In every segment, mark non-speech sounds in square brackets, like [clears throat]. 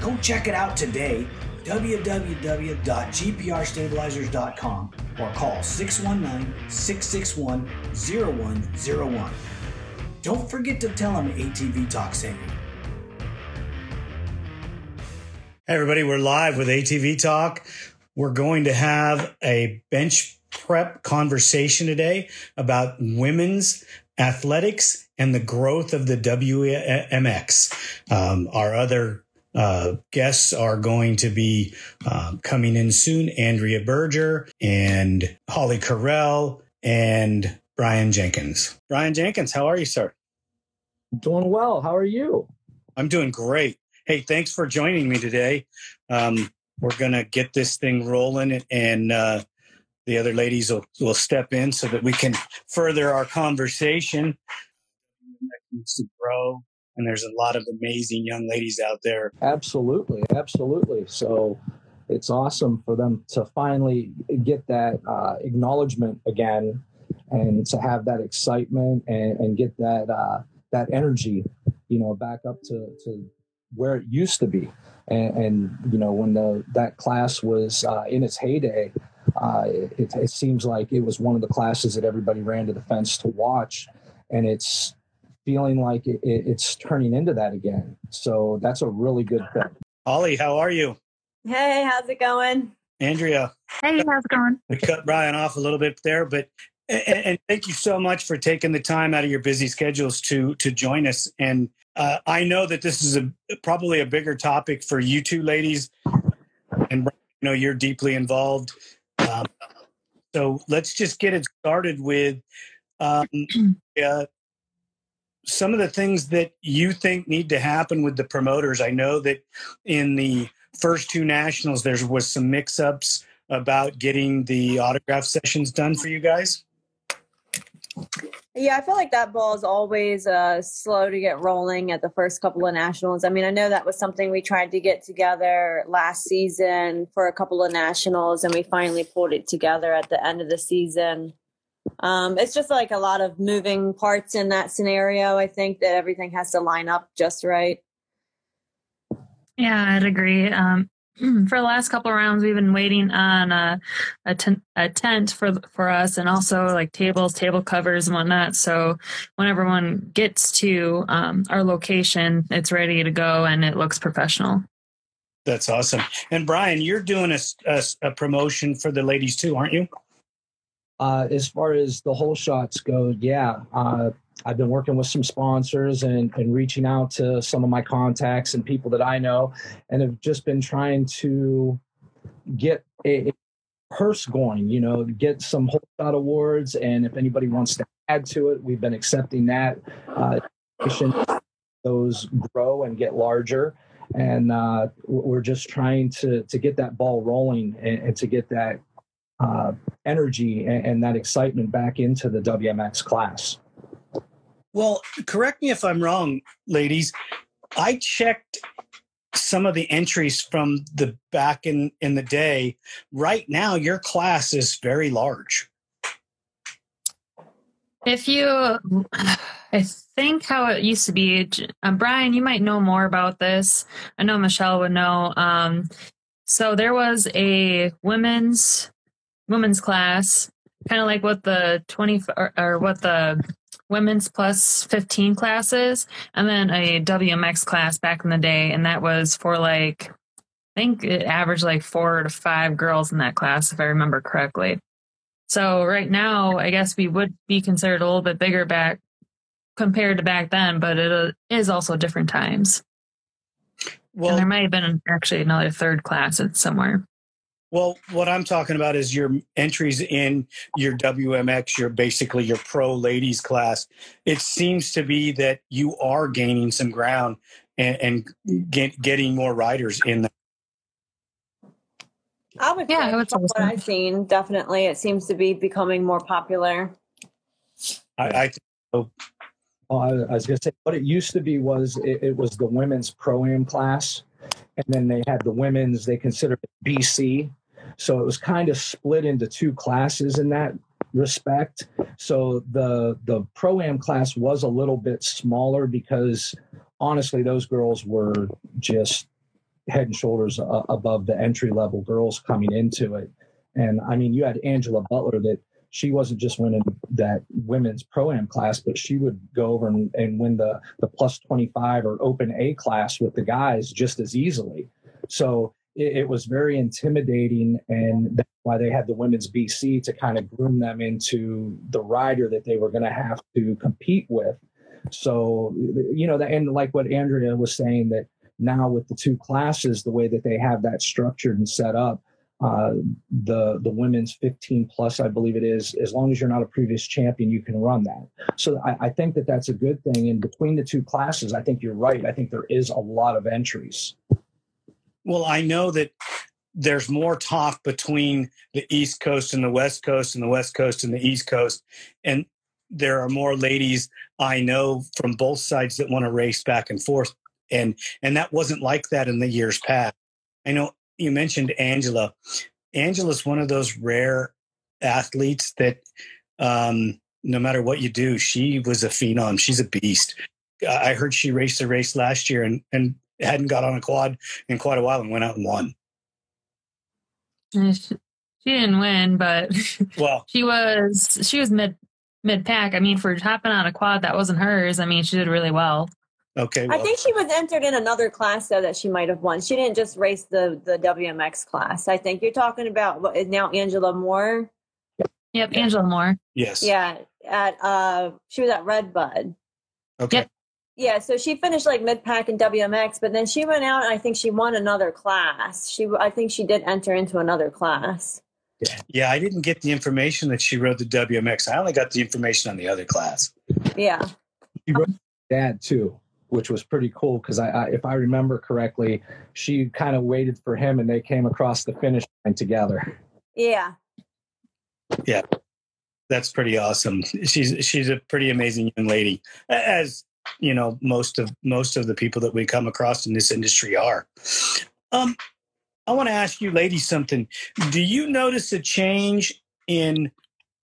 Go check it out today www.gprstabilizers.com or call 619 661 0101. Don't forget to tell them ATV Talk sent you. Hey, everybody, we're live with ATV Talk. We're going to have a bench prep conversation today about women's athletics and the growth of the WMX. Um, our other uh, guests are going to be um, coming in soon Andrea Berger and Holly Carell and Brian Jenkins. Brian Jenkins, how are you, sir? Doing well. How are you? I'm doing great. Hey, thanks for joining me today. Um, we're going to get this thing rolling and uh, the other ladies will, will step in so that we can further our conversation. That needs To grow and there's a lot of amazing young ladies out there. Absolutely, absolutely. So it's awesome for them to finally get that uh, acknowledgement again, and to have that excitement and, and get that uh, that energy, you know, back up to to where it used to be. And, and you know, when the that class was uh, in its heyday, uh, it, it seems like it was one of the classes that everybody ran to the fence to watch, and it's feeling like it, it's turning into that again. So that's a really good thing. Holly, how are you? Hey, how's it going? Andrea. Hey, how's it going? We cut Brian off a little bit there, but and, and, thank you so much for taking the time out of your busy schedules to to join us. And uh, I know that this is a probably a bigger topic for you two ladies, and you know you're deeply involved. Um, so let's just get it started with um, [clears throat] uh, some of the things that you think need to happen with the promoters. I know that in the first two nationals, there was some mix ups about getting the autograph sessions done for you guys. Yeah, I feel like that ball is always uh, slow to get rolling at the first couple of nationals. I mean, I know that was something we tried to get together last season for a couple of nationals, and we finally pulled it together at the end of the season um, it's just like a lot of moving parts in that scenario. I think that everything has to line up just right. Yeah, I'd agree. Um, [clears throat] for the last couple of rounds, we've been waiting on a, a, tent, a tent for for us, and also like tables, table covers, and whatnot. So when everyone gets to um, our location, it's ready to go, and it looks professional. That's awesome. And Brian, you're doing a, a, a promotion for the ladies too, aren't you? Uh, as far as the whole shots go, yeah, uh, I've been working with some sponsors and, and reaching out to some of my contacts and people that I know, and have just been trying to get a, a purse going, you know, get some whole shot awards. And if anybody wants to add to it, we've been accepting that. Uh, those grow and get larger. And uh, we're just trying to to get that ball rolling and, and to get that uh, energy and, and, that excitement back into the WMX class. Well, correct me if I'm wrong, ladies. I checked some of the entries from the back in in the day. Right now, your class is very large. If you, I think how it used to be, um, Brian, you might know more about this. I know Michelle would know. Um, so there was a women's women's class, kind of like what the twenty or, or what the women's plus 15 classes and then a WMX class back in the day. And that was for like, I think it averaged like four to five girls in that class, if I remember correctly. So right now, I guess we would be considered a little bit bigger back compared to back then, but it uh, is also different times. Well, and there might have been actually another third class somewhere. Well, what I'm talking about is your entries in your WMX, your basically your pro ladies class. It seems to be that you are gaining some ground and, and get, getting more riders in there. I would, yeah, I would what I've seen. Definitely, it seems to be becoming more popular. I, I think so. Well, I was going to say what it used to be was it, it was the women's pro am class, and then they had the women's. They considered it BC, so it was kind of split into two classes in that respect. So the the pro am class was a little bit smaller because honestly, those girls were just head and shoulders uh, above the entry level girls coming into it. And I mean, you had Angela Butler that she wasn't just winning that women's pro am class, but she would go over and, and win the the plus 25 or open A class with the guys just as easily. So it, it was very intimidating, and that's why they had the women's BC to kind of groom them into the rider that they were going to have to compete with. So, you know, and like what Andrea was saying, that now with the two classes, the way that they have that structured and set up, uh, the the women's 15 plus, I believe it is. As long as you're not a previous champion, you can run that. So I, I, think that that's a good thing. And between the two classes, I think you're right. I think there is a lot of entries. Well, I know that there's more talk between the East Coast and the West Coast, and the West Coast and the East Coast, and there are more ladies I know from both sides that want to race back and forth, and and that wasn't like that in the years past. I know you mentioned Angela. Angela's one of those rare athletes that um, no matter what you do, she was a phenom. She's a beast. I heard she raced a race last year and and hadn't got on a quad in quite a while and went out and won. She, she didn't win, but well, [laughs] she was she was mid mid pack. I mean, for hopping on a quad that wasn't hers. I mean, she did really well. Okay. Well. I think she was entered in another class though that she might have won. She didn't just race the the WMX class. I think you're talking about what is now Angela Moore. Yep, Angela Moore. Yes. Yeah, at uh, she was at Redbud. Okay. Yep. Yeah, so she finished like mid pack in WMX, but then she went out and I think she won another class. She, I think she did enter into another class. Yeah, I didn't get the information that she rode the WMX. I only got the information on the other class. Yeah, she rode dad too, which was pretty cool because I, I, if I remember correctly, she kind of waited for him and they came across the finish line together. Yeah. Yeah, that's pretty awesome. She's she's a pretty amazing young lady, as you know most of most of the people that we come across in this industry are. Um i want to ask you ladies something. Do you notice a change in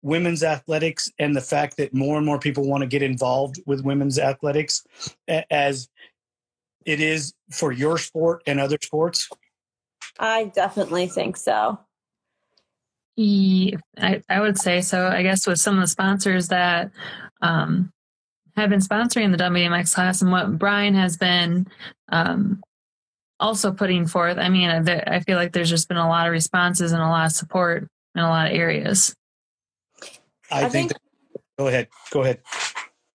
women's athletics and the fact that more and more people want to get involved with women's athletics as it is for your sport and other sports? I definitely think so. Yeah, I, I would say so. I guess with some of the sponsors that um, have been sponsoring the WMX class and what Brian has been um, also putting forth. I mean, I feel like there's just been a lot of responses and a lot of support in a lot of areas. I, I think. think that, go ahead. Go ahead.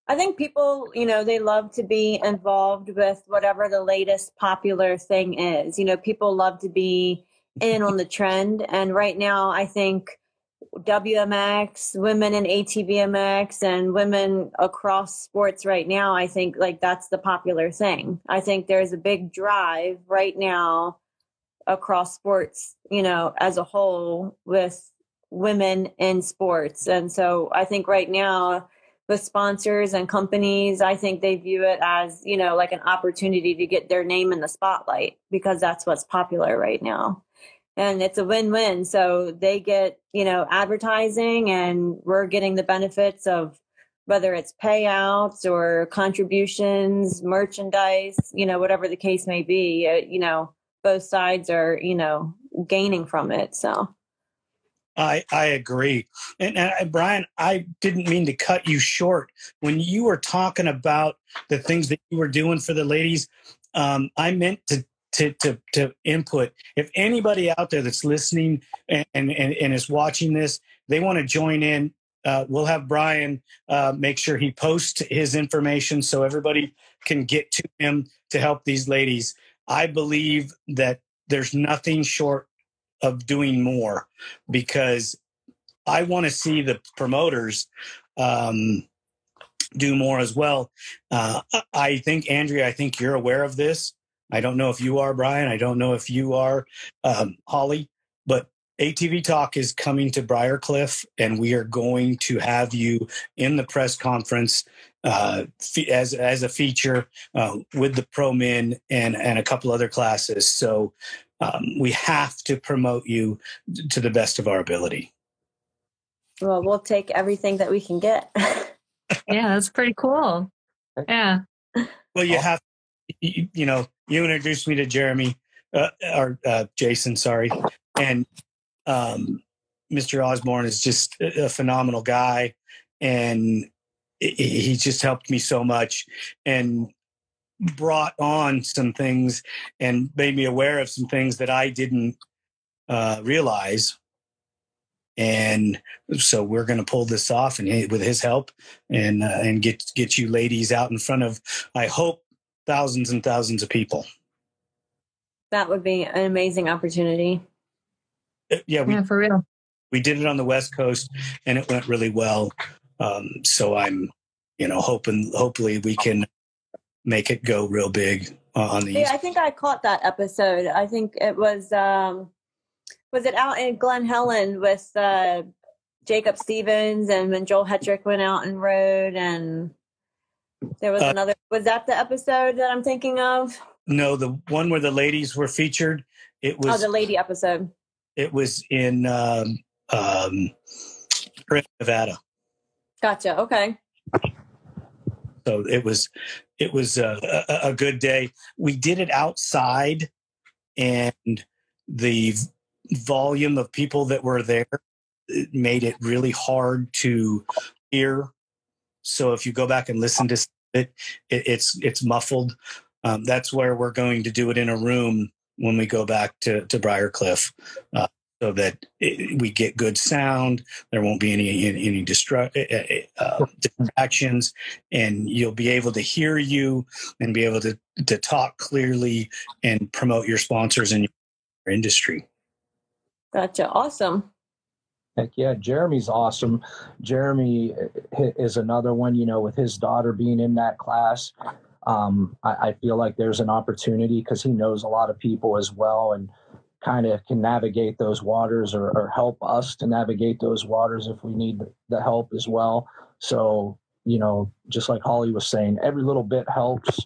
I think people, you know, they love to be involved with whatever the latest popular thing is. You know, people love to be in on the trend. And right now, I think WMX, women in ATVMX, and women across sports right now, I think like that's the popular thing. I think there's a big drive right now across sports, you know, as a whole with women in sports. And so I think right now with sponsors and companies, I think they view it as, you know, like an opportunity to get their name in the spotlight because that's what's popular right now. And it's a win win. So they get, you know, advertising and we're getting the benefits of whether it's payouts or contributions, merchandise, you know, whatever the case may be, uh, you know, both sides are, you know, gaining from it. So I, I agree. And, and Brian, I didn't mean to cut you short. When you were talking about the things that you were doing for the ladies, um, I meant to, to, to, to input. If anybody out there that's listening and, and, and is watching this, they want to join in, uh, we'll have Brian uh, make sure he posts his information so everybody can get to him to help these ladies. I believe that there's nothing short of doing more because I want to see the promoters um, do more as well. Uh, I think, Andrea, I think you're aware of this. I don't know if you are, Brian. I don't know if you are, um, Holly, but ATV Talk is coming to Briarcliff, and we are going to have you in the press conference uh, as as a feature uh, with the pro men and and a couple other classes. So um, we have to promote you to the best of our ability. Well, we'll take everything that we can get. [laughs] yeah, that's pretty cool. Yeah. Well, you have, you, you know, you introduced me to Jeremy uh, or uh, Jason, sorry, and um, Mr. Osborne is just a phenomenal guy, and he just helped me so much. And brought on some things and made me aware of some things that I didn't uh, realize. And so we're going to pull this off, and with his help, and uh, and get get you ladies out in front of, I hope, thousands and thousands of people. That would be an amazing opportunity. Uh, yeah, we, yeah, for real. We did it on the West Coast, and it went really well. Um, so I'm, you know, hoping hopefully we can make it go real big uh, on the. Yeah, I think I caught that episode. I think it was um, was it out in Glen Helen with uh, Jacob Stevens and when Joel Hetrick went out and rode and there was uh, another. Was that the episode that I'm thinking of? No, the one where the ladies were featured. It was oh the lady episode. It was in um, um, Nevada. Gotcha. Okay. So it was it was a, a, a good day. We did it outside, and the volume of people that were there made it really hard to hear. So if you go back and listen to it, it it's it's muffled. Um, that's where we're going to do it in a room when we go back to to Briarcliff. Uh, so that it, we get good sound. There won't be any any distru- eh, eh, eh, uh, distractions, and you'll be able to hear you and be able to to talk clearly and promote your sponsors and your industry. Gotcha. Awesome. Heck yeah, Jeremy's awesome. Jeremy is another one. You know, with his daughter being in that class, um, I, I feel like there's an opportunity because he knows a lot of people as well, and kind of can navigate those waters or, or, help us to navigate those waters if we need the help as well. So, you know, just like Holly was saying, every little bit helps.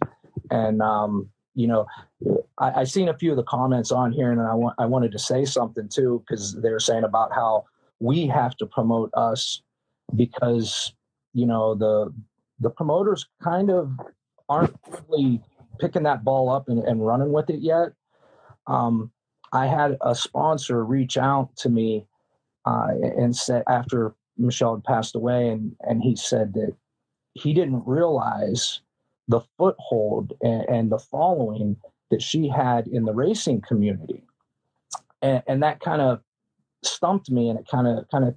And, um, you know, I, I seen a few of the comments on here and I, want, I wanted to say something too, because they were saying about how we have to promote us because, you know, the, the promoters kind of aren't really picking that ball up and, and running with it yet. Um, I had a sponsor reach out to me uh, and said after Michelle had passed away, and and he said that he didn't realize the foothold and, and the following that she had in the racing community, and, and that kind of stumped me, and it kind of kind of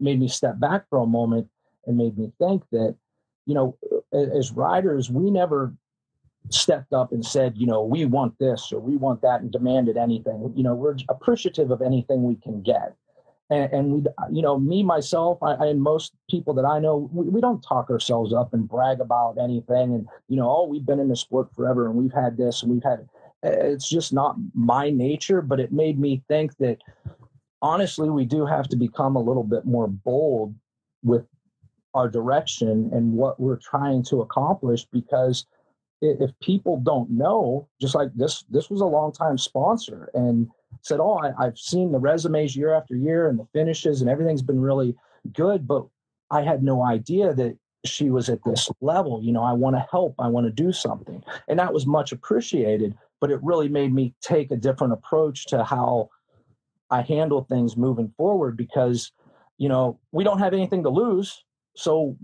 made me step back for a moment and made me think that you know as riders we never stepped up and said, you know, we want this or we want that and demanded anything. You know, we're appreciative of anything we can get. And, and we, you know, me, myself, I, and most people that I know, we, we don't talk ourselves up and brag about anything. And, you know, oh, we've been in the sport forever and we've had this and we've had, eh, it's just not my nature, but it made me think that honestly, we do have to become a little bit more bold with our direction and what we're trying to accomplish because if people don't know just like this this was a long time sponsor and said oh I, i've seen the resumes year after year and the finishes and everything's been really good but i had no idea that she was at this level you know i want to help. I want to do something. And that was much appreciated but it really made me take a different approach to how i handle things moving forward because you know we don't have anything to lose so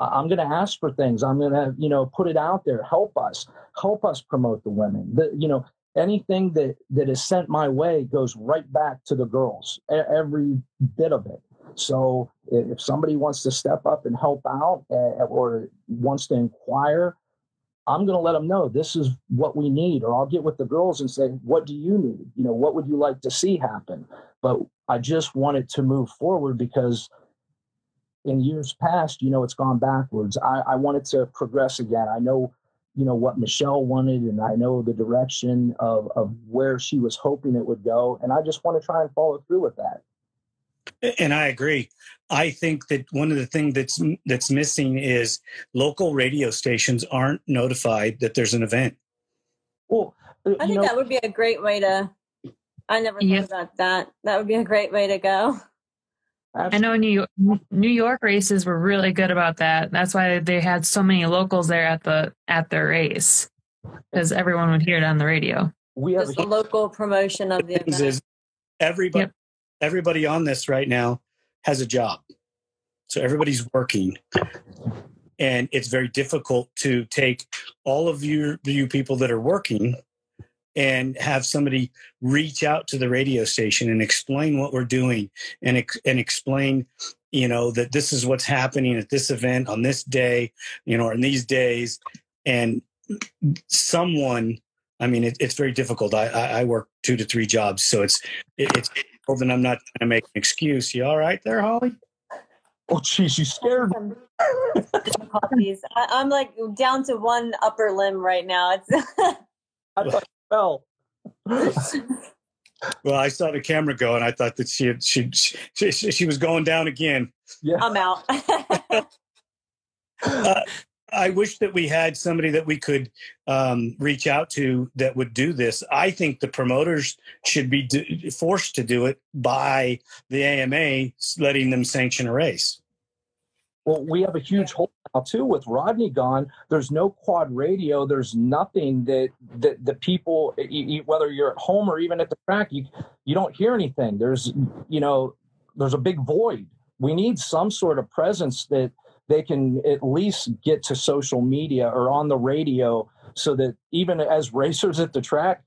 I'm going to ask for things. I'm going to, you know, put it out there. Help us, help us promote the women. The, you know, anything that that is sent my way goes right back to the girls. Every bit of it. So if somebody wants to step up and help out uh, or wants to inquire, I'm going to let them know this is what we need, or I'll get with the girls and say, what do you need? You know, what would you like to see happen? But I just wanted to move forward because in years past, you know, it's gone backwards. I, I wanted to progress again. I know, you know, what Michelle wanted, and I know the direction of, of where she was hoping it would go. And I just want to try and follow through with that. And I agree. I think that one of the things that's that's missing is local radio stations aren't notified that there's an event. Well, uh, I think know, that would be a great way to. I never thought about that. That would be a great way to go. Absolutely. I know New York, New York races were really good about that. That's why they had so many locals there at the at their race because everyone would hear it on the radio. We have Just a local promotion of the event. Is everybody yep. Everybody on this right now has a job, so everybody's working, and it's very difficult to take all of you you people that are working and have somebody reach out to the radio station and explain what we're doing and and explain you know that this is what's happening at this event on this day you know or in these days. And someone i mean it, it's very difficult. I, I work two to three jobs. So it's it, it's and i'm not trying to make an excuse you all right there holly oh jeez you scared me I, i'm like down to one upper limb right now it's fell. well, I saw the camera go, and I thought that she had, she, she she was going down again. Yeah, I'm out. [laughs] uh, I wish that we had somebody that we could um, reach out to that would do this. I think the promoters should be do, forced to do it by the AMA, letting them sanction a race. Well, we have a huge hole now too with Rodney gone. There's no quad radio. There's nothing that that the people, whether you're at home or even at the track, you you don't hear anything. There's you know there's a big void. We need some sort of presence that they can at least get to social media or on the radio so that even as racers at the track,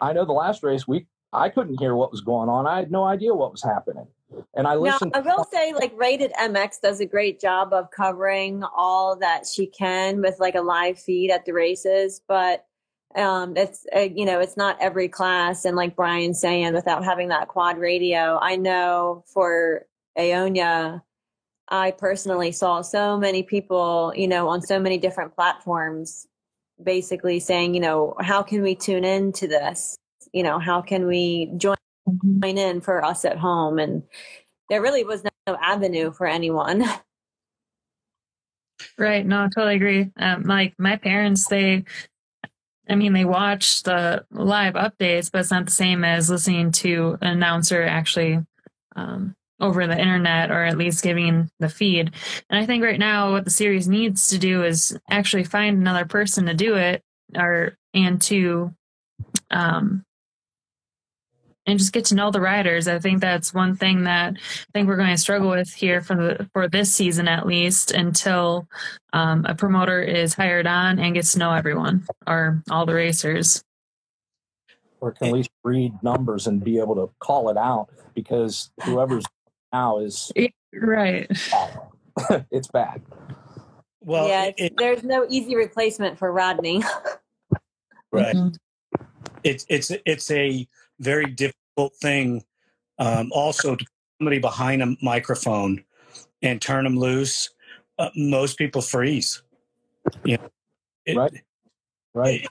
I know the last race we I couldn't hear what was going on. I had no idea what was happening. And I listen. I will say, like, Rated MX does a great job of covering all that she can with like a live feed at the races, but um it's uh, you know it's not every class and like Brian saying without having that quad radio i know for aonia i personally saw so many people you know on so many different platforms basically saying you know how can we tune in to this? You know how can we join mm-hmm. join in for us at home? And there really was no avenue for anyone. [laughs] Right. No I totally agree. Um, like my parents they I mean, they watch the live updates, but it's not the same as listening to an announcer actually um, over the internet or at least giving the feed. And I think right now what the series needs to do is actually find another person to do it or and to um, and just get to know the riders. I think that's one thing that I think we're going to struggle with here for the for this season at least until um, a promoter is hired on and gets to know everyone or all the racers. Or can at least read numbers and be able to call it out because whoever's now is right. [laughs] it's bad. Well, yeah, it, it, there's no easy replacement for Rodney. [laughs] right. Mm-hmm. It's it's it's a very difficult thing. Um, also, to somebody behind a microphone and turn them loose, uh, most people freeze. You know, it, right. Right.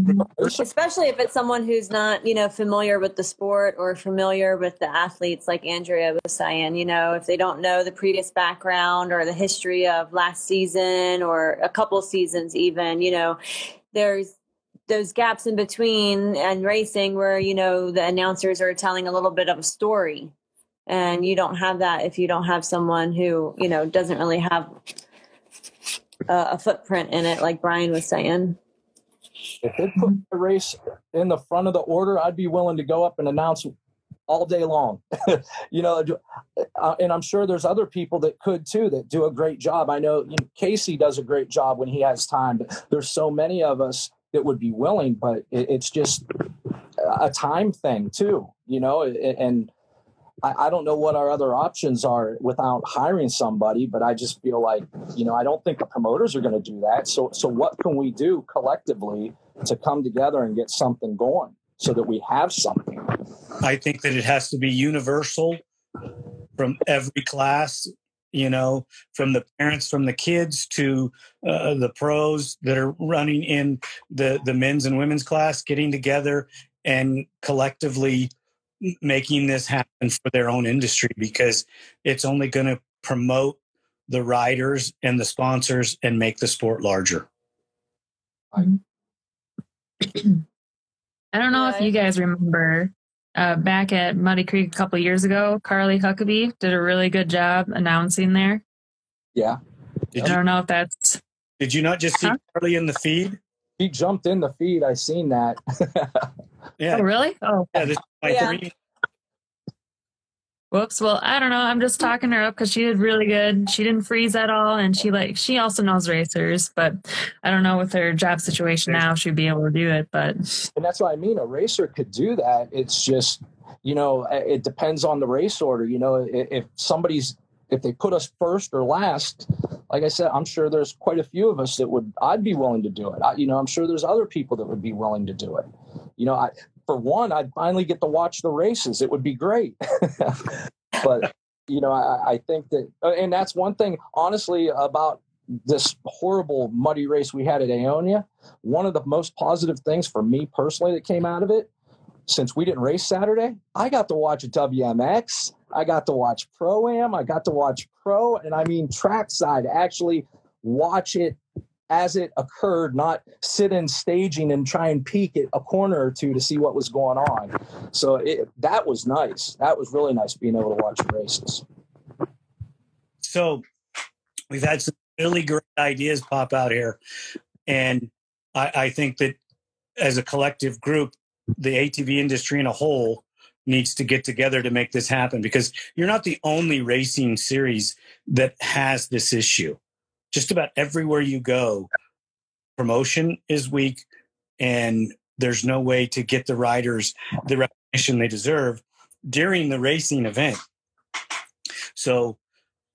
Mm-hmm. especially if it's someone who's not you know familiar with the sport or familiar with the athletes like andrea was saying you know if they don't know the previous background or the history of last season or a couple seasons even you know there's those gaps in between and racing where you know the announcers are telling a little bit of a story. And you don't have that if you don't have someone who you know doesn't really have a, a footprint in it like brian was saying if it put the race in the front of the order i'd be willing to go up and announce all day long. [laughs] You know uh, and i'm sure there's other people that could too that do a great job. I know, you know casey does a great job when he has time but there's so many of us that would be willing, but it, it's just a time thing too, you know, and I, I, don't know what our other options are without hiring somebody, but I just feel like, you know, I don't think the promoters are going to do that. So, so what can we do collectively to come together and get something going so that we have something? I think that it has to be universal from every class you know, from the parents, from the kids to uh, the pros that are running in the the men's and women's class, getting together and collectively making this happen for their own industry because it's only going to promote the riders and the sponsors and make the sport larger. I don't know if you guys remember uh, back at Muddy Creek a couple years ago, Carly Huckabee did a really good job announcing there. Yeah. Did I don't know if that's. Did you not just see huh? Carly in the feed? He jumped in the feed. I seen that. [laughs] yeah. Oh, really? Oh. Yeah. This is my yeah. three Whoops. Well, I don't know. I'm just talking her up because she did really good. She didn't freeze at all, and she like she also knows racers, but I don't know with her job situation now she'd be able to do it. But and that's what I mean. A racer could do that. It's just you know it depends on the race order. You know if somebody's if they put us first or last, like I said, I'm sure there's quite a few of us that would I'd be willing to do it. I, you know I'm sure there's other people that would be willing to do it. You know I for one, I'd finally get to watch the races. It would be great. [laughs] but you know, I, I, think that, uh, and that's one thing, honestly, about this horrible muddy race we had at Aonia. One of the most positive things for me personally that came out of it, since we didn't race Saturday, I got to watch a WMX. I got to watch Pro Am. I got to watch Pro, and I mean trackside. Actually, watch it as it occurred, not sit in staging and try and peek at a corner or two to see what was going on. So it, that was nice. That was really nice being able to watch the races. So we've had some really great ideas pop out here. And I, I think that as a collective group, the ATV industry in a whole needs to get together to make this happen because you're not the only racing series that has this issue just about everywhere you go, promotion is weak and there's no way to get the riders the recognition they deserve during the racing event. So,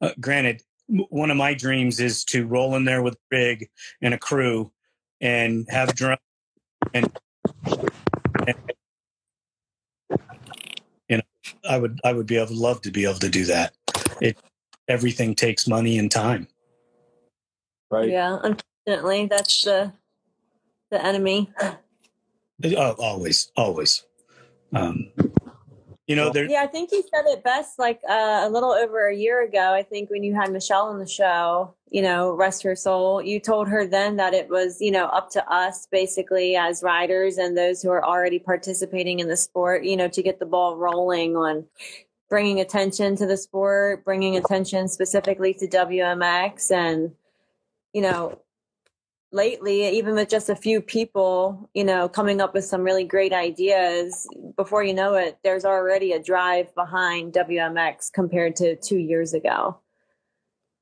uh, granted, one of my dreams is to roll in there with a rig and a crew and have drum and, and i would i would be able love to be able to do that it everything takes money and time right? Yeah, unfortunately, that's the the enemy. Oh, always, always. Um, you know, there. Yeah, I think you said it best. Like uh, a little over a year ago, I think when you had Michelle on the show, you know, rest her soul. You told her then that it was, you know, up to us basically as riders and those who are already participating in the sport, you know, to get the ball rolling on bringing attention to the sport, bringing attention specifically to WMX and you know, lately, even with just a few people, you know, coming up with some really great ideas, before you know it, there's already a drive behind WMX compared to two years ago.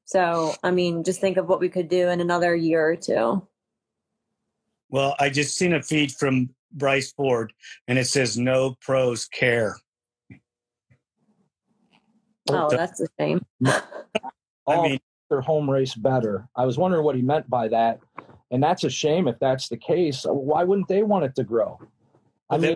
So, I mean, just think of what we could do in another year or two. Well, I just seen a feed from Bryce Ford and it says no pros care. Oh, that's a shame. [laughs] I mean, their home race better. I was wondering what he meant by that. And that's a shame if that's the case. Why wouldn't they want it to grow? I mean,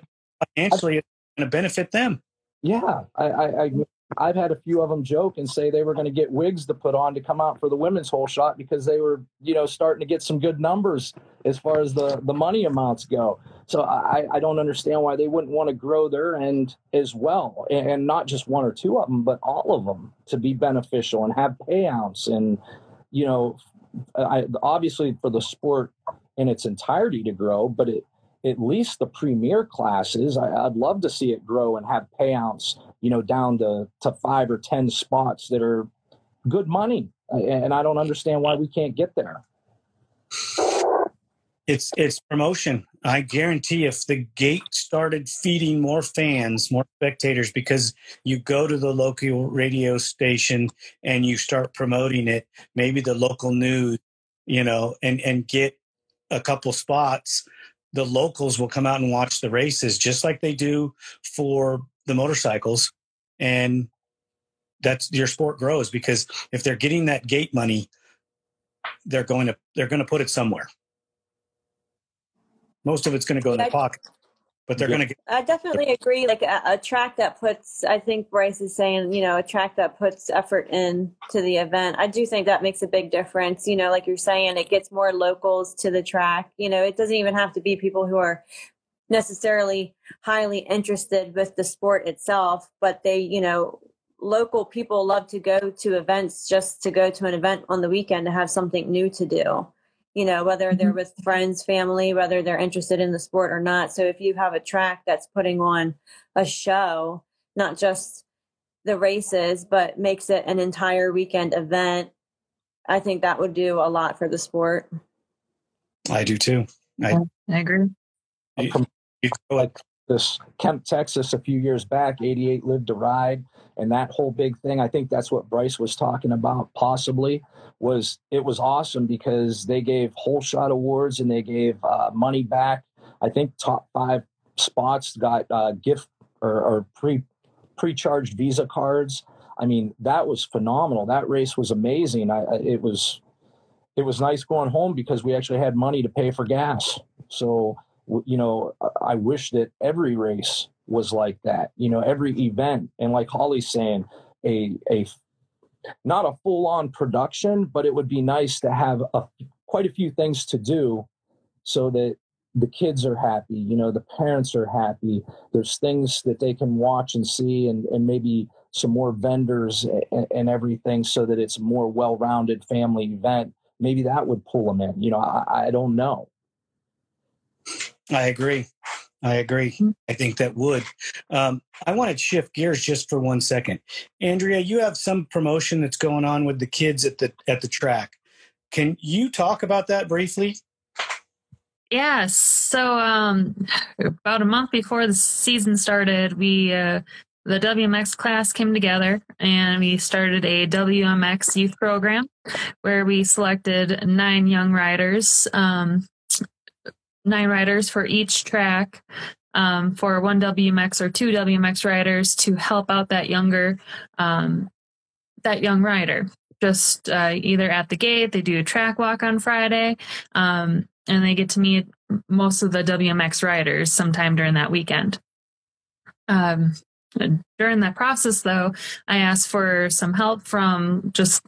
financially, it's going to benefit them. Yeah, I, I, I, I've had a few of them joke and say they were going to get wigs to put on to come out for the women's hole shot because they were, you know, starting to get some good numbers as far as the the money amounts go. So I, I don't understand why they wouldn't want to grow their end as well, and not just one or two of them, but all of them to be beneficial and have payouts and, you know, I, obviously for the sport in its entirety to grow, but it at least the premier classes, I, would love to see it grow and have payouts, you know, down to, to five or 10 spots that are good money. And I don't understand why we can't get there. It's it's promotion. I guarantee if the gate started feeding more fans, more spectators, because you go to the local radio station and you start promoting it, maybe the local news, you know, and and get a couple spots the locals will come out and watch the races just like they do for the motorcycles. And that's your sport grows because if they're getting that gate money they're going to they're going to put it somewhere most of it's going to go in their pocket but they're yeah. going to get. I definitely agree. Like a, a, track that puts, I think Bryce is saying, you know, a track that puts effort in to the event. I do think that makes a big difference. You know, like you're saying, it gets more locals to the track. You know, it doesn't even have to be people who are necessarily highly interested with the sport itself, but they, you know, local people love to go to events just to go to an event on the weekend to have something new to do you know, whether they're mm-hmm. with friends, family, whether they're interested in the sport or not. So if you have a track that's putting on a show, not just the races, but makes it an entire weekend event, I think that would do a lot for the sport. I do too. I, I agree. like this Kemp, Texas, a few years back, 88 lived to ride, and that whole big thing. I think that's what Bryce was talking about, possibly was it was awesome because they gave whole shot awards and they gave uh, money back. I think top five spots got uh, gift or, or pre pre-charged Visa cards. I mean, that was phenomenal. That race was amazing. I, it was it was nice going home because we actually had money to pay for gas. So you know, I wish that every race was like that. You know, every event, and like Holly's saying, a a not a full on production, but it would be nice to have a, quite a few things to do so that the kids are happy, you know, the parents are happy. There's things that they can watch and see, and, and maybe some more vendors and, and everything so that it's a more well rounded family event. Maybe that would pull them in. You know, I, I don't know. I agree. I agree. Hmm. I think that would. Um, I want to shift gears just for one second. Andrea, you have some promotion that's going on with the kids at the at the track. Can you talk about that briefly? Yes. So um, about a month before the season started, we uh, the WMX class came together and we started a WMX youth program where we selected nine young riders um, nine riders for each track um, for one WMX or two WMX riders to help out that younger um, that young rider. Just uh, either at the gate, they do a track walk on Friday, um, and they get to meet most of the WMX riders sometime during that weekend. Um, during that process, though, I asked for some help from just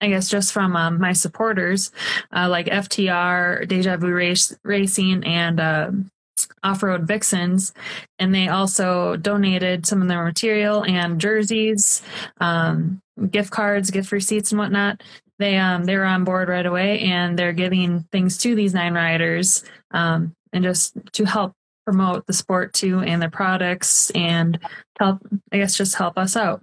I guess just from um, my supporters uh, like FTR, Deja Vu Race, Racing, and uh, Off Road Vixens. And they also donated some of their material and jerseys, um, gift cards, gift receipts, and whatnot. They um, they were on board right away, and they're giving things to these nine riders, um, and just to help promote the sport too and their products, and help I guess just help us out.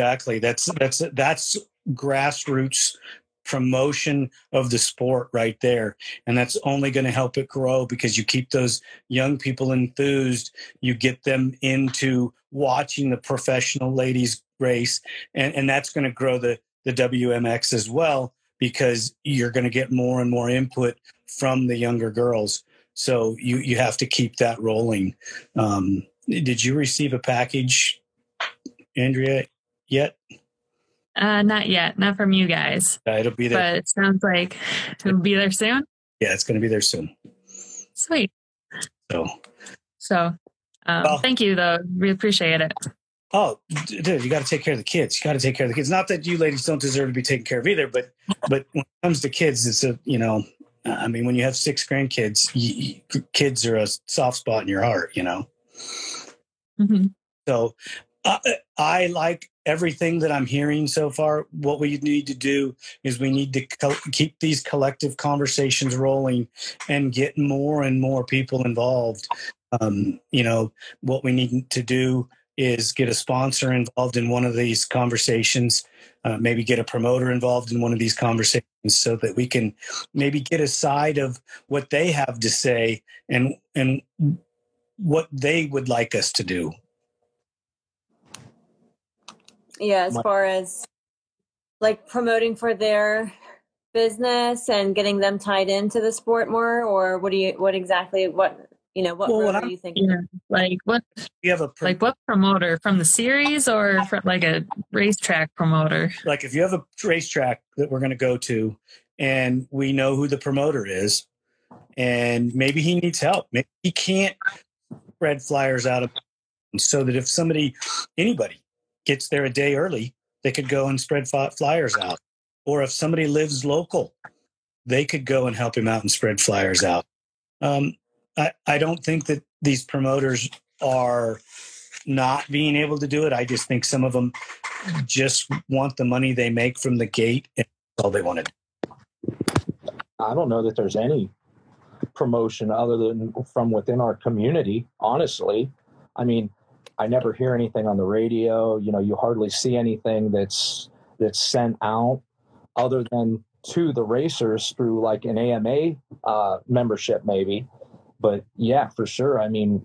Exactly. That's that's that's grassroots promotion of the sport right there. And that's only going to help it grow because you keep those young people enthused. You get them into watching the professional ladies race. And, and that's going to grow the the wmx as well because you're going to get more and more input from the younger girls. So you you have to keep that rolling. Um, did you receive a package andrea yet? Uh, not yet. Not from you guys. Uh, it'll be there. But it sounds like it'll be there soon. Yeah, it's going to be there soon. Sweet. So. So, Um, Well- thank you, though. We appreciate it. Oh, dude, you got to take care of the kids. You got to take care of the kids. Not that you ladies don't deserve to be taken care of either, but but when it comes to kids, it's a you know, I mean, when you have six grandkids, you, kids are a soft spot in your heart, you know. hmm So uh, I like everything that I'm hearing so far. What we need to do is we need to co- keep these collective conversations rolling and get more and more people involved. Um, you know, what we need to do is get a sponsor involved in one of these conversations, uh, maybe get a promoter involved in one of these conversations so that we can maybe get a side of what they have to say and and what they would like us to do. Yeah, as far as like promoting for their business and getting them tied into the sport more, or what do you, what exactly, what, you know, what Well, what are you thinking? Yeah, like what, You have a pro- like what promoter from the series or from like a racetrack promoter? like if you have a racetrack that we're going to go to and we know who the promoter is and maybe he needs help maybe he can't spread flyers out of so that if somebody anybody gets there a day early they could go and spread flyers out. Or if somebody lives local they could go and help him out and spread flyers out. Um, I, I don't think that these promoters are not being able to do it. I just think some of them just want the money they make from the gate and that's all they want to do. I don't know that there's any promotion other than from within our community, honestly. I mean, I never hear anything on the radio, you know, you hardly see anything that's that's sent out other than to the racers through like an AMA uh, membership maybe. But yeah, for sure. I mean,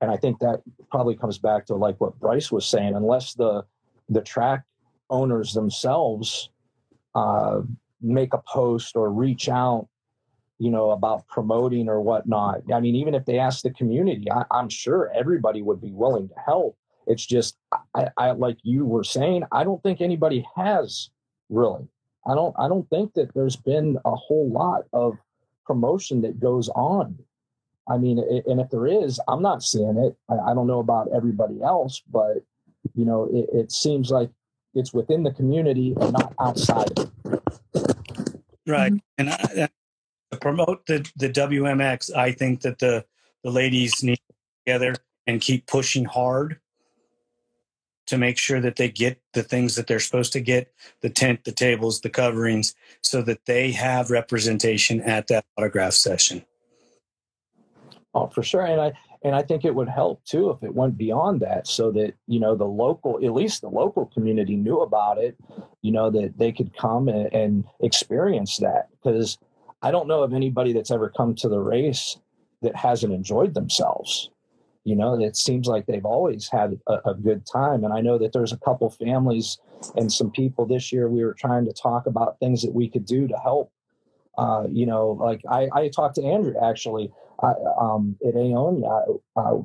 and I think that probably comes back to like what Bryce was saying unless the the track owners themselves uh, make a post or reach out, you know, about promoting or whatnot. I mean, even if they ask the community, I, I'm sure everybody would be willing to help. It's just, I, I like you were saying, I don't think anybody has really. I don't. I don't think that there's been a whole lot of promotion that goes on. I mean, i- and if there is, I'm not seeing it. I, I don't know about everybody else, but you know, it, it seems like it's within the community and not outside. of it. right mm-hmm. and I, I- to promote the the wmx i think that the the ladies need to get together and keep pushing hard to make sure that they get the things that they're supposed to get the tent the tables the coverings so that they have representation at that autograph session Oh, for sure. And I and I think it would help too if it went beyond that so that, you know, the local at least the local community knew about it, you know, that they could come and, and experience that. Because I don't know of anybody that's ever come to the race that hasn't enjoyed themselves. You know, it seems like they've always had a, a good time. And I know that there's a couple families and some people this year we were trying to talk about things that we could do to help. Uh, you know, like I, I talked to Andrew actually I, um, at Aonia, uh,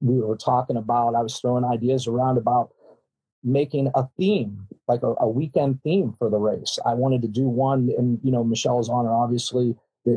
we were talking about, I was throwing ideas around about making a theme, like a, a weekend theme for the race. I wanted to do one, and, you know, Michelle's honor, obviously,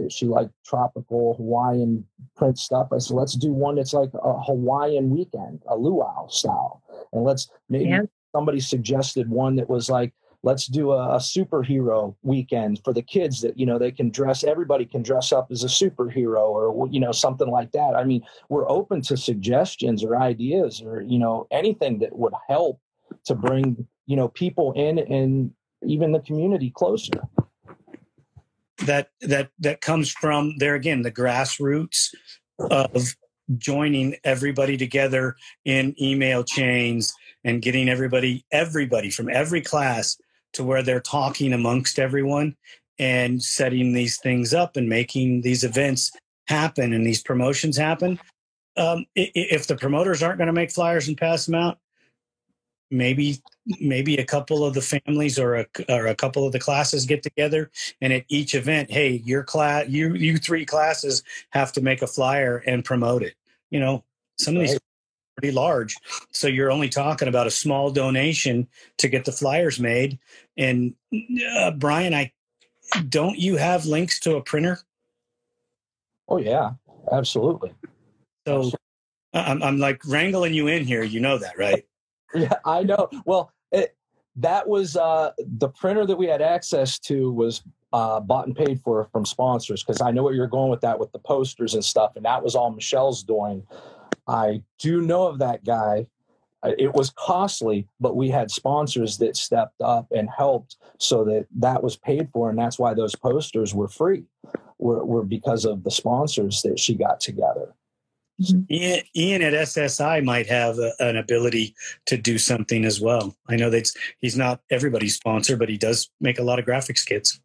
she liked tropical Hawaiian print stuff. I said, let's do one that's like a Hawaiian weekend, a luau style. And let's maybe Yeah. somebody suggested one that was like, let's do a, a superhero weekend for the kids that you know they can dress everybody can dress up as a superhero or you know something like that i mean we're open to suggestions or ideas or you know anything that would help to bring you know people in and even the community closer. That that that comes from there again the grassroots of joining everybody together in email chains and getting everybody everybody from every class to where they're talking amongst everyone and setting these things up and making these events happen and these promotions happen. Um, if the promoters aren't going to make flyers and pass them out maybe maybe a couple of the families or a, or a couple of the classes get together and at each event hey your class you you three classes have to make a flyer and promote it you know some of these pretty large so you're only talking about a small donation to get the flyers made and uh, brian i don't you have links to a printer oh yeah absolutely so I'm, I'm like wrangling you in here. You know that, right? Yeah, I know. Well, it, that was uh, the printer that we had access to was uh, bought and paid for from sponsors because I know where you're going with that with the posters and stuff, and that was all Michelle's doing. I do know of that guy. It was costly, but we had sponsors that stepped up and helped so that that was paid for, and that's why those posters were free. Were, were because of the sponsors that she got together. Mm-hmm. Ian, Ian at SSI might have a, an ability to do something as well. I know that he's not everybody's sponsor, but he does make a lot of graphics kits.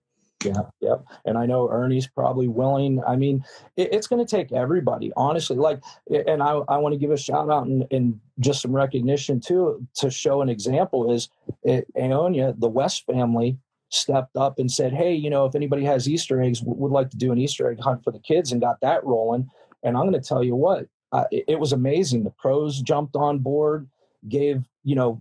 Yeah, yep. And I know Ernie's probably willing. I mean, it, it's going to take everybody, honestly. Like, and I, I want to give a shout out and, and just some recognition too to show an example is at Aonia, the West family stepped up and said, "Hey, you know, if anybody has Easter eggs, would like to do an Easter egg hunt for the kids," and got that rolling. And I'm going to tell you what, uh, it, it was amazing. The pros jumped on board, gave you know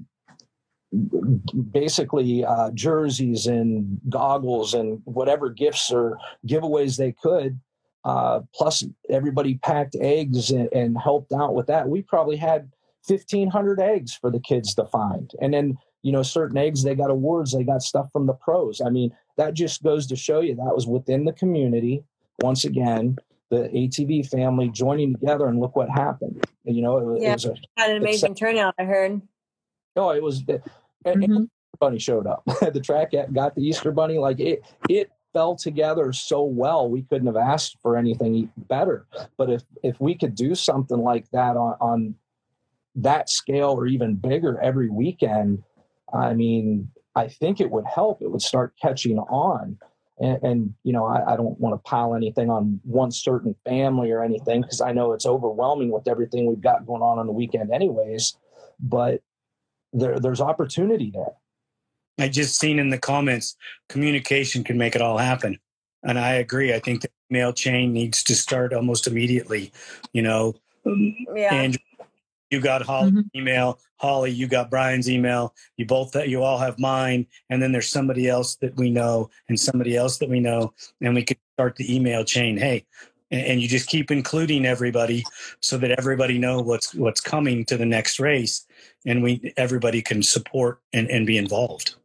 basically uh, jerseys and goggles and whatever gifts or giveaways they could. Uh, plus, everybody packed eggs and, and helped out with that. We probably had 1,500 eggs for the kids to find. And then, you know, certain eggs, they got awards, they got stuff from the pros. I mean, that just goes to show you that was within the community. Once again, the ATV family joining together, and look what happened. You know, it, Yeah. it was a Had an amazing turnout, I heard. no, it was and, and Mhm. bunny showed up. [laughs] the track got the Easter bunny. Like it, it fell together so well. We couldn't have asked for anything better. But if if we could do something like that on on that scale or even bigger every weekend, I mean, I think it would help. It would start catching on. And, and you know, I, I don't want to pile anything on one certain family or anything because I know it's overwhelming with everything we've got going on on the weekend, anyways. But there, there's opportunity there. I just seen in the comments, communication can make it all happen. And I agree. I think the mail chain needs to start almost immediately. You know, Yeah. Andrew, you got Holly's Mhm. email. Holly, you got Brian's email. You both, you all have mine. And then there's somebody else that we know and somebody else that we know. And we could start the email chain. Hey, and, and you just keep including everybody so that everybody know what's what's coming to the next race, and we everybody can support and, and be involved.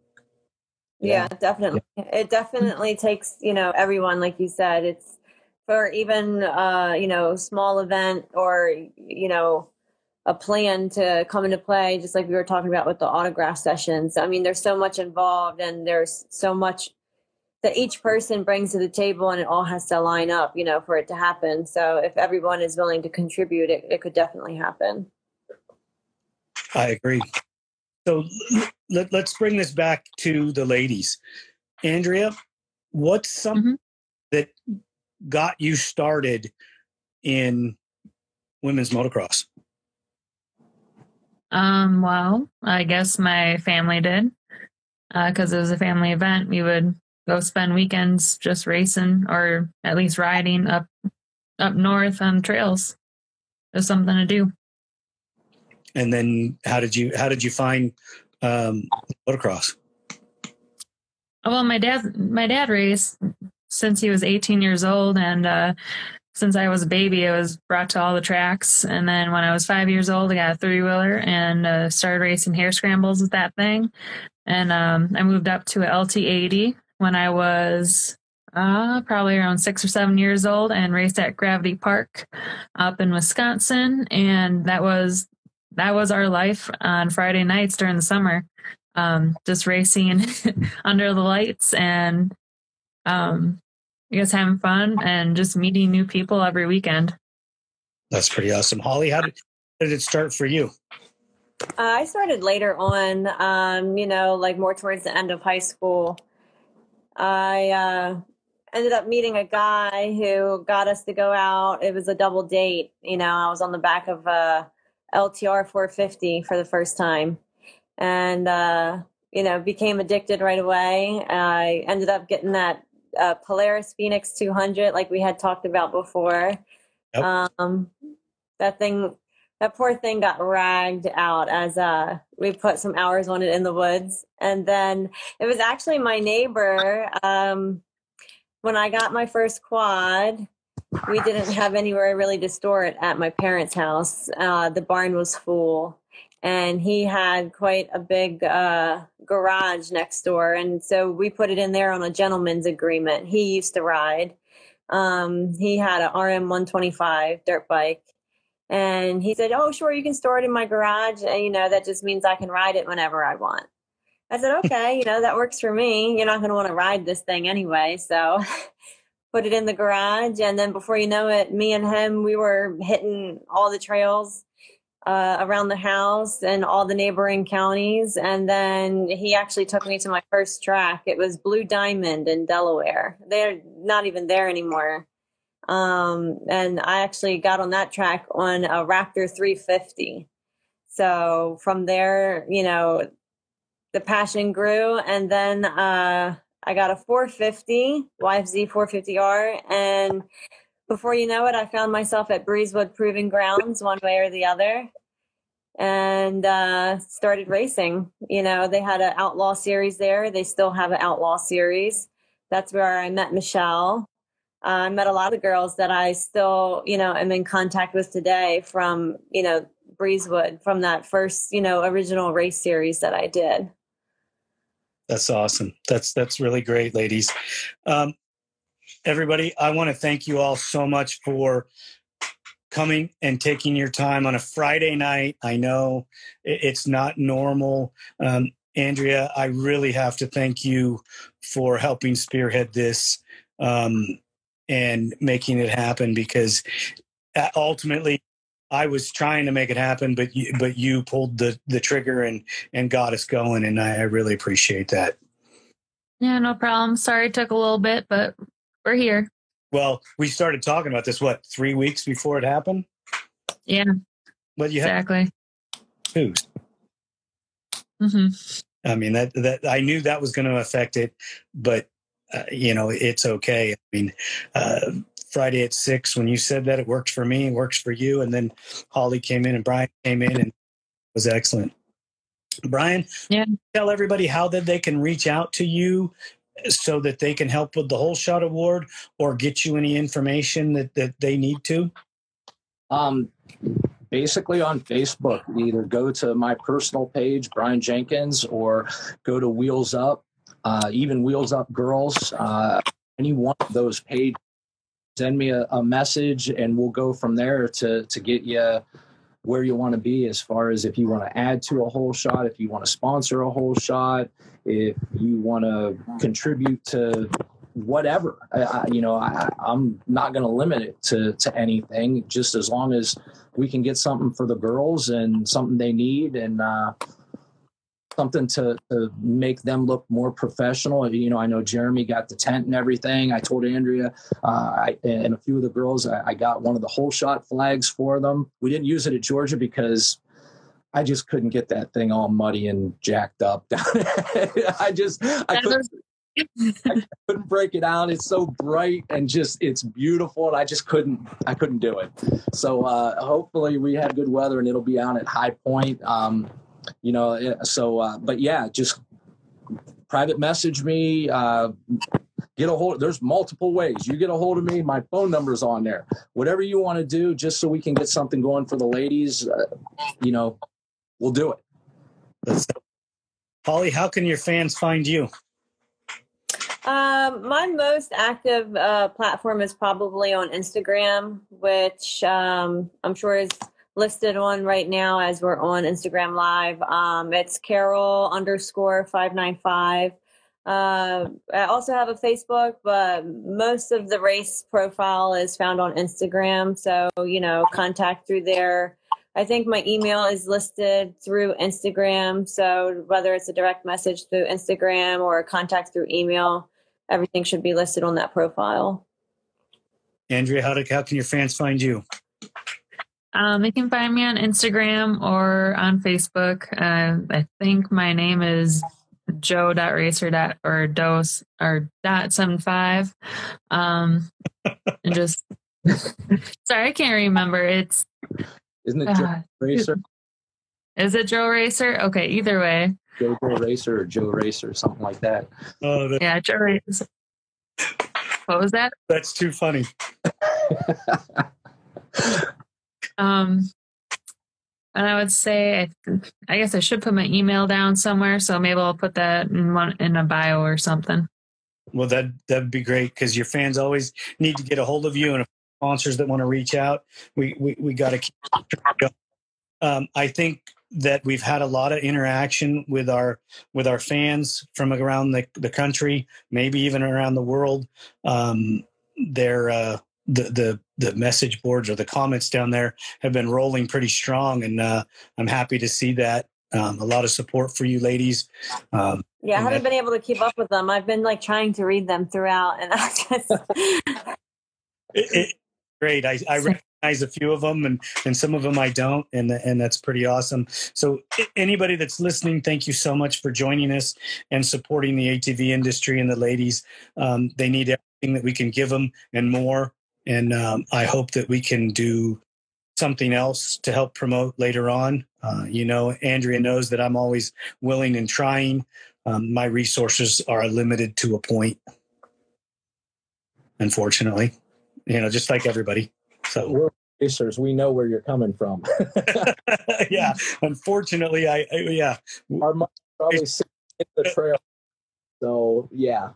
Yeah, definitely. It definitely takes, you know, everyone, like you said, it's for even, uh, you know, small event or, you know, a plan to come into play, just like we were talking about with the autograph sessions. I mean, there's so much involved and there's so much that each person brings to the table and it all has to line up, you know, for it to happen. So if everyone is willing to contribute, it, it could definitely happen. I agree. So let, let's bring this back to the ladies. Andrea, what's something Mhm. that got you started in women's motocross? Um, well, I guess my family did. Because it was a family event, we would go spend weekends just racing or at least riding up up north on trails. There's something to do. And then how did you how did you find um, motocross? Well, my dad, my dad raced since he was 18 years old, and uh, since I was a baby, I was brought to all the tracks. And then when I was five years old, I got a three wheeler and uh, started racing hare scrambles with that thing. And um, I moved up to a LT80 when I was uh, probably around six or seven years old, and raced at Gravity Park up in Wisconsin. And that was that was our life on Friday nights during the summer um, just racing [laughs] under the lights and um, I guess having fun and just meeting new people every weekend. That's pretty awesome. Holly, how did, how did it start for you? Uh, I started later on, um, you know, like more towards the end of high school. I uh, ended up meeting a guy who got us to go out. It was a double date. You know, I was on the back of a LTR 450 for the first time and, uh, you know, became addicted right away. I ended up getting that uh, Polaris Phoenix 200, like we had talked about before. Yep. Um, that thing that poor thing got ragged out as uh we put some hours on it in the woods and then it was actually my neighbor um when i got my first quad we didn't have anywhere really to store it at my parents' house. Uh, the barn was full, and he had quite a big uh, garage next door, and so we put it in there on a gentleman's agreement. He used to ride. Um, he had an RM 125 dirt bike. And he said, Oh, sure, you can store it in my garage. And, you know, that just means I can ride it whenever I want. I said, Okay, you know, that works for me. You're not going to want to ride this thing anyway. So [laughs] put it in the garage. And then before you know it, me and him, we were hitting all the trails uh, around the house and all the neighboring counties. And then he actually took me to my first track. It was Blue Diamond in Delaware. They're not even there anymore. Um, and I actually got on that track on a Raptor 350. So from there, you know, the passion grew. And then uh, I got a 450, YFZ 450R. And before you know it, I found myself at Breezewood Proving Grounds, one way or the other, and uh, started racing. You know, they had an outlaw series there. They still have an outlaw series. That's where I met Michelle. Uh, I met a lot of girls that I still, you know, am in contact with today from, you know, Breezewood from that first, you know, original race series that I did. That's awesome. That's that's really great, ladies. Um, everybody, I want to thank you all so much for coming and taking your time on a Friday night. I know it's not normal. Um, Andrea, I really have to thank you for helping spearhead this um, and making it happen because uh, ultimately I was trying to make it happen, but you, but you pulled the, the trigger and, and got us going. And I, I really appreciate that. Yeah, no problem. Sorry it took a little bit, but we're here. Well, we started talking about this what three weeks before it happened. Yeah, but you exactly. Who's? Mm-hmm. I mean that that I knew that was going to affect it, but uh, you know it's okay. I mean, uh, Friday at six when you said that it worked for me, it works for you, and then Holly came in and Brian came in and was excellent. Brian, yeah. tell everybody how that they can reach out to you so that they can help with the whole shot award or get you any information that, that they need to? Um, basically on Facebook, either go to my personal page, Brian Jenkins, or go to Wheels Up, uh, even Wheels Up Girls. Uh, any one of those pages, send me a, a message, and we'll go from there to to get you where you want to be as far as if you want to add to a whole shot, if you want to sponsor a whole shot, if you want to contribute to whatever. I, I, you know, I, am not going to limit it to, to anything, just as long as we can get something for the girls and something they need and uh, something to, to make them look more professional. You know, I know Jeremy got the tent and everything. I told Andrea uh, I, and a few of the girls, I, I got one of the whole shot flags for them. We didn't use it at Georgia because I just couldn't get that thing all muddy and jacked up. [laughs] I just I couldn't, I couldn't break it out. It's so bright and just it's beautiful, and I just couldn't I couldn't do it. So uh, hopefully we have good weather and it'll be out at High Point. Um, you know, so uh, but yeah, just private message me. Uh, get a hold there's multiple ways. You get a hold of me my phone number's on there. Whatever you want to do just so we can get something going for the ladies uh, you know we'll do it. That's, holly how can your fans find you? Um, my most active uh, platform is probably on Instagram, which um, I'm sure is listed on right now as we're on Instagram Live. Um, it's Carol underscore five nine five. Uh, I also have a Facebook, but most of the race profile is found on Instagram. So you know, contact through there. I think my email is listed through Instagram. So whether it's a direct message through Instagram or a contact through email, everything should be listed on that profile. Andrea, to, how can your fans find you? Um, they can find me on Instagram or on Facebook. Uh, I think my name is joe.racer dot or dose or dot seven five. Um, and just [laughs] sorry, I can't remember. It's isn't it Joe uh, Racer? Is it Joe Racer? Okay, either way. Joe Racer or Joe Racer, something like that. Oh, yeah, Joe Racer. What was that? That's too funny. [laughs] um, and I would say, I, I guess I should put my email down somewhere. So maybe I'll put that in one in a bio or something. Well, that that'd be great because your fans always need to get a hold of you, and sponsors that want to reach out, we we, we got to keep. Um, I think that we've had a lot of interaction with our with our fans from around the, the country, maybe even around the world. Um, they're uh, the the the message boards or the comments down there have been rolling pretty strong, and uh, I'm happy to see that. Um, a lot of support for you ladies. Um, yeah, I haven't that, been able to keep up with them. I've been like trying to read them throughout, and [laughs] I just. it, it, great. I, I recognize a few of them, and and some of them I don't, and and that's pretty awesome. So anybody that's listening, thank you so much for joining us and supporting the ATV industry and the ladies. Um, they need everything that we can give them and more and um, I hope that we can do something else to help promote later on. Uh, you know, Andrea knows that I'm always willing and trying. Um, my resources are limited to a point, unfortunately. You know, just like everybody. So we're racers. We know where you're coming from. [laughs] [laughs] yeah, unfortunately, I, I yeah. Our probably in the trail. So yeah.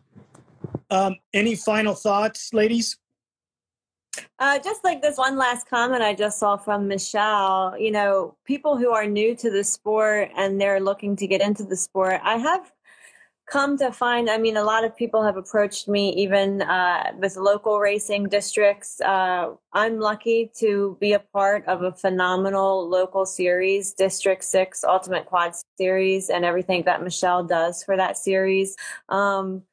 Um, any final thoughts, ladies? Uh, just like this one last comment I just saw from Michelle, you know, people who are new to the sport and they're looking to get into the sport, I have come to find, I mean, a lot of people have approached me even uh, with local racing districts. Uh, I'm lucky to be a part of a phenomenal local series, District 6 Ultimate Quad Series, and everything that Michelle does for that series. Um,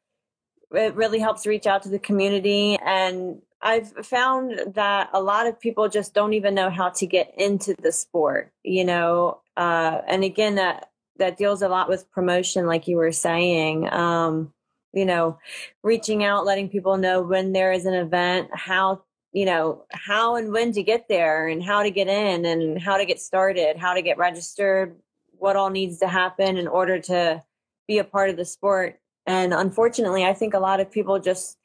it really helps reach out to the community and I've found that a lot of people just don't even know how to get into the sport, you know. Uh, and again, that that deals a lot with promotion, like you were saying. Um, you know, reaching out, letting people know when there is an event, how you know how and when to get there, and how to get in, and how to get started, how to get registered, what all needs to happen in order to be a part of the sport. And unfortunately, I think a lot of people just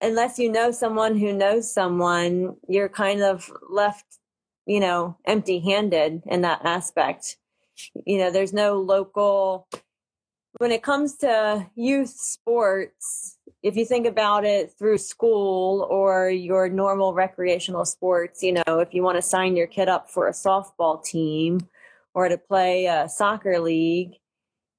unless you know someone who knows someone, you're kind of left, you know, empty handed in that aspect. You know, there's no local, when it comes to youth sports, if you think about it through school or your normal recreational sports, you know, if you want to sign your kid up for a softball team or to play a soccer league,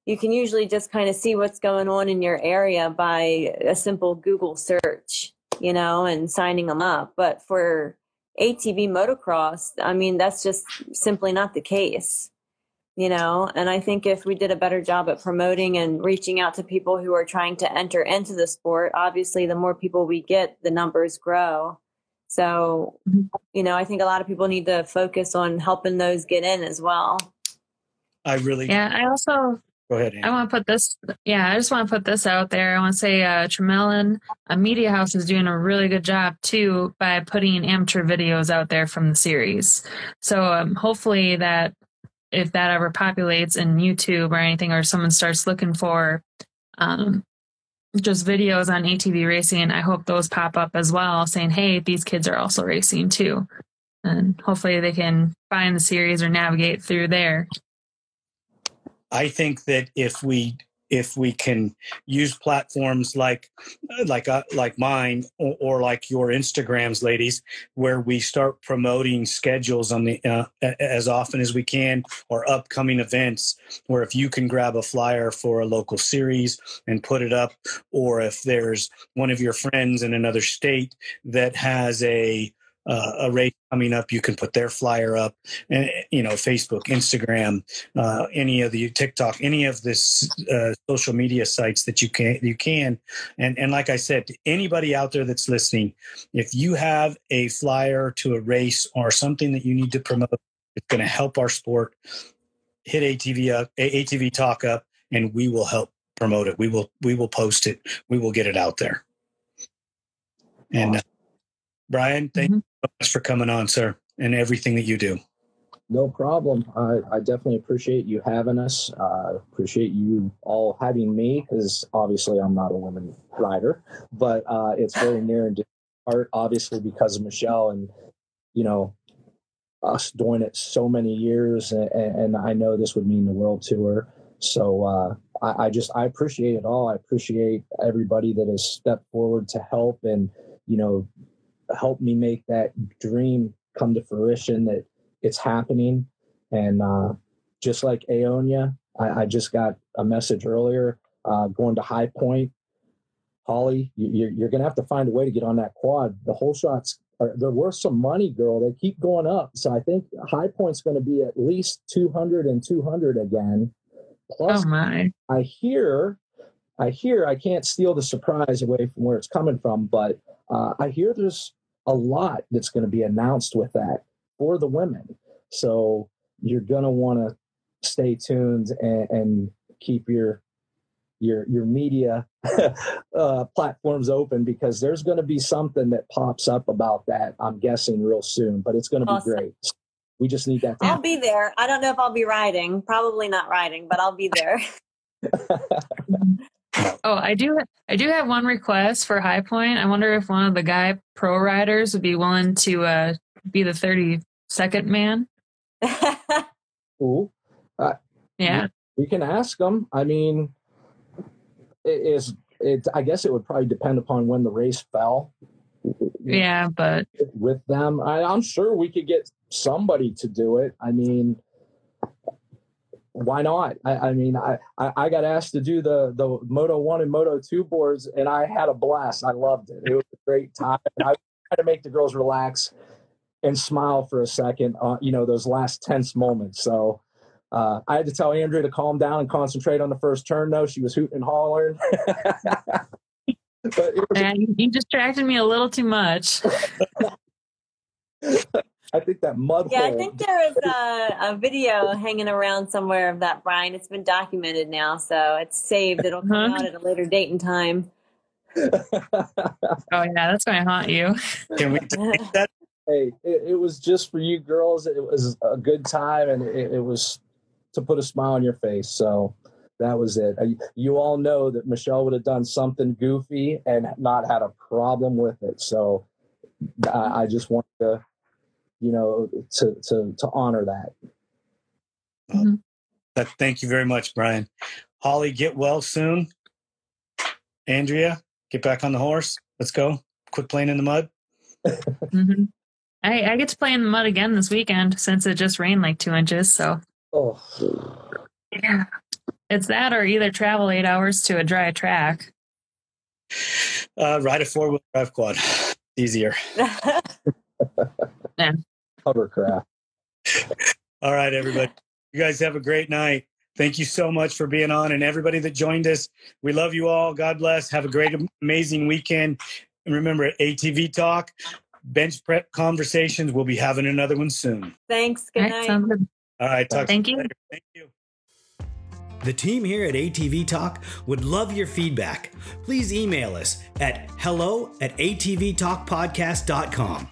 you can usually just kind of see what's going on in your area by a simple Google search, you know, and signing them up. But for ATV motocross, I mean, that's just simply not the case, you know. And I think if we did a better job at promoting and reaching out to people who are trying to enter into the sport, obviously, the more people we get, the numbers grow. So, mm-hmm. you know, I think a lot of people need to focus on helping those get in as well. I really, yeah. I also Go ahead. I want to put this. Yeah, I just want to put this out there. I want to say uh, Tremelin, a media house, is doing a really good job too by putting amateur videos out there from the series. So um, hopefully that if that ever populates in YouTube or anything, or someone starts looking for um, just videos on ATV racing, I hope those pop up as well, saying, "Hey, these kids are also racing too," and hopefully they can find the series or navigate through there. I think that if we if we can use platforms like like uh, like mine or, or, like your Instagrams, ladies, where we start promoting schedules on the uh, as often as we can or upcoming events, where if you can grab a flyer for a local series and put it up, or if there's one of your friends in another state that has a uh, a race coming up, you can put their flyer up, and you know, Facebook, Instagram, uh, any of the TikTok, any of this uh, social media sites that you can you can, and and like I said, anybody out there that's listening, if you have a flyer to a race or something that you need to promote, it's going to help our sport. Hit ATV up, ATV talk up, and we will help promote it. We will we will post it. We will get it out there. And uh, Brian, thank mm-hmm. Much for coming on, sir, and everything that you do. No problem. I, I definitely appreciate you having us. Uh, appreciate you all having me because obviously I'm not a women rider, but uh, it's very [laughs] near and dear heart, obviously because of Michelle and you know us doing it so many years, and, and I know this would mean the world to her. So uh, I, I just I appreciate it all. I appreciate everybody that has stepped forward to help and you know help me make that dream come to fruition. That it's happening, and uh, just like Aonia, I, I just got a message earlier uh, going to High Point. Holly, you, you're going to have to find a way to get on that quad. The whole shots are they're worth some money, girl. They keep going up. So I think High Point's going to be at least 200 and 200 again. Plus, oh my! I hear, I hear, I can't steal the surprise away from where it's coming from, but uh, I hear there's a lot that's going to be announced with that for the women. So you're going to want to stay tuned and, and keep your your your media [laughs] uh, platforms open because there's going to be something that pops up about that. I'm guessing real soon, but it's going to Awesome. be great. We just need that. I'll be there. I don't know if I'll be riding. Probably not riding, but I'll be there. [laughs] Oh, I do. I do have one request for High Point. I wonder if one of the guy pro riders would be willing to uh, be the thirty second man. [laughs] Ooh, Yeah. we can ask them. I mean, it is it. I guess it would probably depend upon when the race fell. Yeah, but with them. I, I'm sure we could get somebody to do it. I mean, why not? I, I mean, I, I, got asked to do the the Moto One and Moto Two boards, and I had a blast. I loved it. It was a great time. I tried to make the girls relax and smile for a second. Uh, you know, those last tense moments. So. Uh, I had to tell Andrea to calm down and concentrate on the first turn. Though she was hooting and hollering, [laughs] but it was and you distracted me a little too much. [laughs] I think that mud yeah, I think there is a, a video hanging around somewhere of that, Brian. It's been documented now, so it's saved. It'll come Huh? out at a later date and time. [laughs] Oh yeah, that's going to haunt you. Can we [laughs] take that? hey, it, it was just for you girls. It was a good time, and it, it was to put a smile on your face. So that was it. Uh, You all know that Michelle would have done something goofy and not had a problem with it. So I, I just wanted to, you know, to to to honor that. that? Thank you very much, Brian. Holly, get well soon. Andrea, get back on the horse. Let's go. Quit playing in the mud. [laughs] hmm I, I get to play in the mud again this weekend since it just rained like two inches. So Oh, yeah, it's that or either travel eight hours to a dry track. Uh, ride a four wheel drive quad. Easier. [laughs] hovercraft. All right, everybody. You guys have a great night. Thank you so much for being on and everybody that joined us. We love you all. God bless. Have a great, amazing weekend. And remember, ATV Talk, bench prep conversations, we'll be having another one soon. Thanks. All Good night. All right. Talk to Thank you. later. Thank you. The team here at ATV Talk would love your feedback. Please email us at hello at atvtalkpodcast.com.